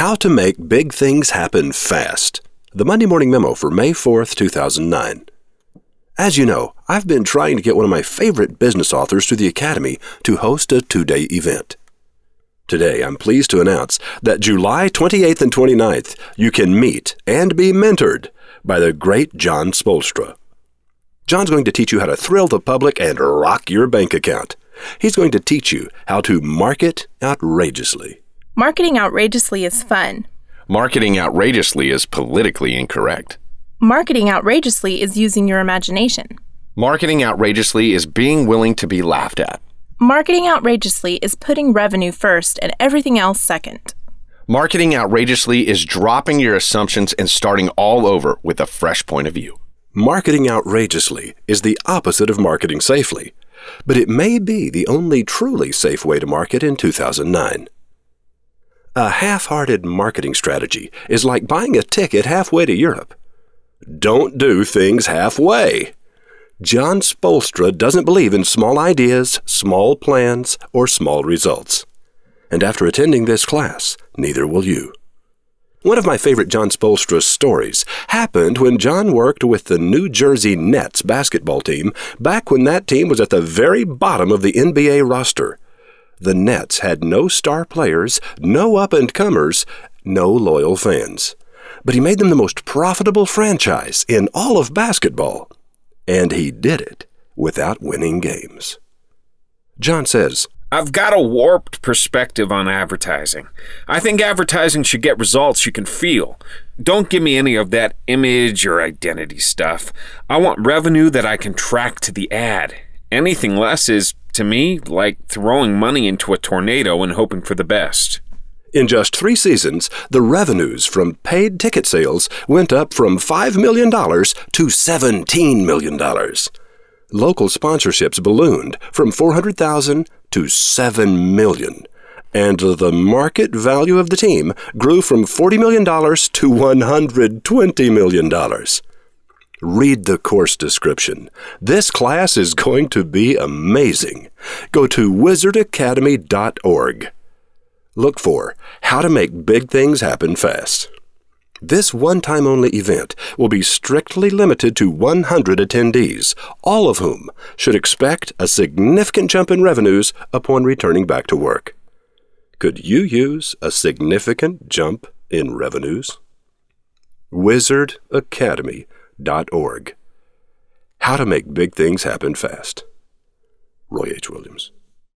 How to Make Big Things Happen Fast. The Monday Morning Memo for May 4th, 2009. As you know, I've been trying to get one of my favorite business authors to the Academy to host a two day event. Today, I'm pleased to announce that July 28th and 29th, you can meet and be mentored by the great Jon Spoelstra. Jon's going to teach you how to thrill the public and rock your bank account. He's going to teach you how to market outrageously. Marketing outrageously is fun. Marketing outrageously is politically incorrect. Marketing outrageously is using your imagination. Marketing outrageously is being willing to be laughed at. Marketing outrageously is putting revenue first and everything else second. Marketing outrageously is dropping your assumptions and starting all over with a fresh point of view. Marketing outrageously is the opposite of marketing safely, but it may be the only truly safe way to market in 2009. A half hearted marketing strategy is like buying a ticket halfway to Europe. Don't do things halfway. Jon Spoelstra doesn't believe in small ideas, small plans, or small results. And after attending this class, neither will you. One of my favorite Jon Spoelstra stories happened when Jon worked with the New Jersey Nets basketball team back when that team was at the very bottom of the NBA roster. The Nets had no star players, no up and comers, no loyal fans. But he made them the most profitable franchise in all of basketball. And he did it without winning games. Jon says, I've got a warped perspective on advertising. I think advertising should get results you can feel. Don't give me any of that image or identity stuff. I want revenue that I can track to the ad. Anything less is, to me, like throwing money into a tornado and hoping for the best. In just three seasons, the revenues from paid ticket sales went up from $5 million to $17 million. Local sponsorships ballooned from 400,000 to 7 million, and the market value of the team grew from $40 million to $120 million. Read the course description. This class is going to be amazing. Go to wizardacademy.org. Look for How to Make Big Things Happen Fast. This one time only event will be strictly limited to 100 attendees, all of whom should expect a significant jump in revenues upon returning back to work. Could you use a significant jump in revenues? How to Make Big Things Happen Fast. Roy H. Williams.